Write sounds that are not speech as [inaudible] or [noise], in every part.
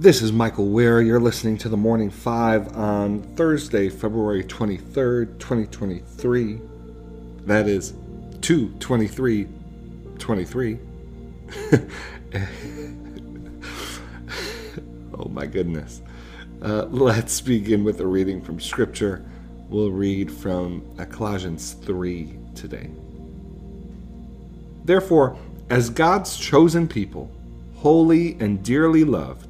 This is Michael Wear. You're listening to the Morning Five on Thursday, February 23rd, 2023. That is 223 23. [laughs] oh my goodness. Uh, let's begin with a reading from Scripture. We'll read from Colossians 3 today. Therefore, as God's chosen people, holy and dearly loved,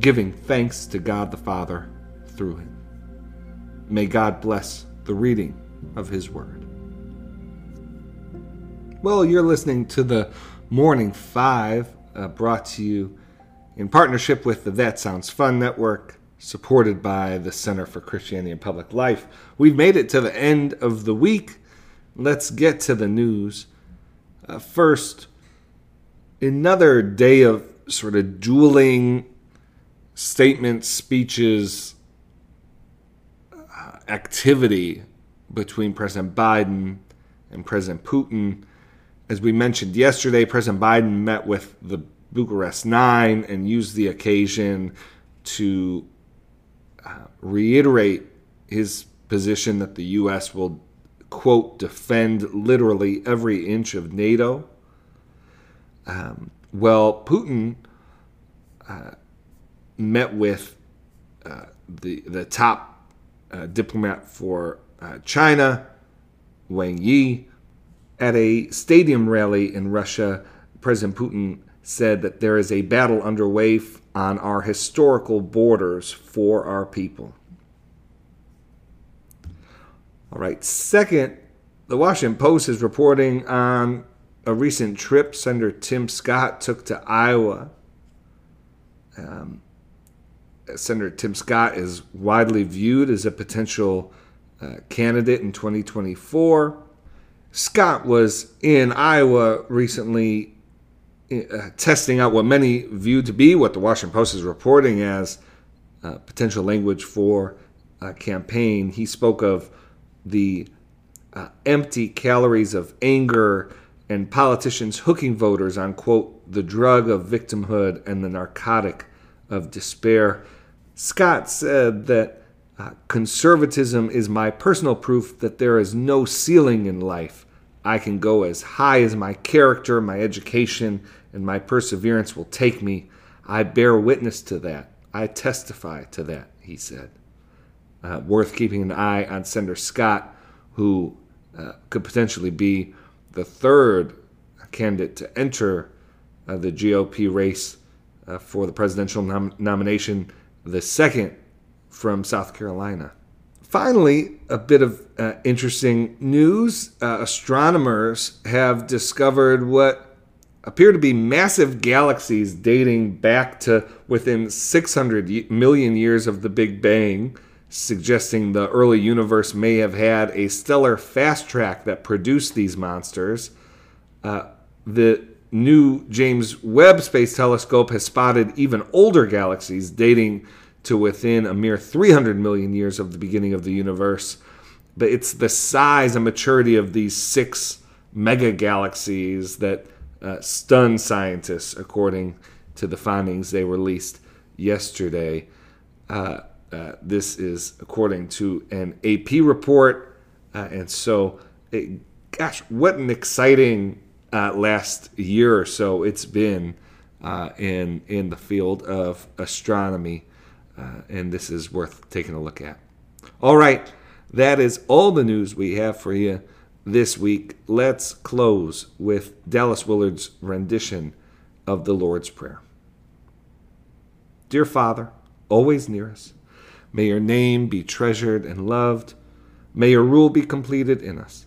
giving thanks to God the Father through him. May God bless the reading of his word. Well, you're listening to the Morning Five, uh, brought to you in partnership with the That Sounds Fun Network, supported by the Center for Christianity and Public Life. We've made it to the end of the week. Let's get to the news. Uh, first, another day of sort of dueling statements, speeches, activity between President Biden and President Putin as we mentioned yesterday, President Biden met with the Bucharest Nine and used the occasion to uh, reiterate his position that the U.S. will, quote, defend literally every inch of NATO. Um, well, Putin uh, met with uh, the, the top uh, diplomat for uh, China, Wang Yi at a stadium rally in Russia, President Putin said that there is a battle underway on our historical borders for our people. All right, second, the Washington Post is reporting on a recent trip Senator Tim Scott took to Iowa. Um, Senator Tim Scott is widely viewed as a potential uh, candidate in 2024. Scott was in Iowa recently uh, testing out what many view to be what the Washington Post is reporting as uh, potential language for a campaign. He spoke of the uh, empty calories of anger and politicians hooking voters on, quote, the drug of victimhood and the narcotic of despair. Scott said that uh, conservatism is my personal proof that there is no ceiling in life. I can go as high as my character, my education, and my perseverance will take me. I bear witness to that. I testify to that, he said. Uh, worth keeping an eye on Senator Scott, who uh, could potentially be the third candidate to enter uh, the GOP race uh, for the presidential nom- nomination, the second from South Carolina. Finally, a bit of uh, interesting news. Uh, astronomers have discovered what appear to be massive galaxies dating back to within 600 million years of the Big Bang, suggesting the early universe may have had a stellar fast track that produced these monsters. Uh, the new James Webb Space Telescope has spotted even older galaxies dating to within a mere 300 million years of the beginning of the universe. But it's the size and maturity of these six mega galaxies that uh, stun scientists, according to the findings they released yesterday. Uh, uh, this is according to an AP report. Uh, and so, it, gosh, what an exciting uh, last year or so it's been uh, in, in the field of astronomy. uh, and this is worth taking a look at. All right, that is all the news we have for you this week. Let's close with Dallas Willard's rendition of the Lord's Prayer. Dear Father, always near us, may your name be treasured and loved. May your rule be completed in us.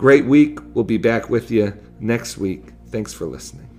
great week. We'll be back with you next week. Thanks for listening.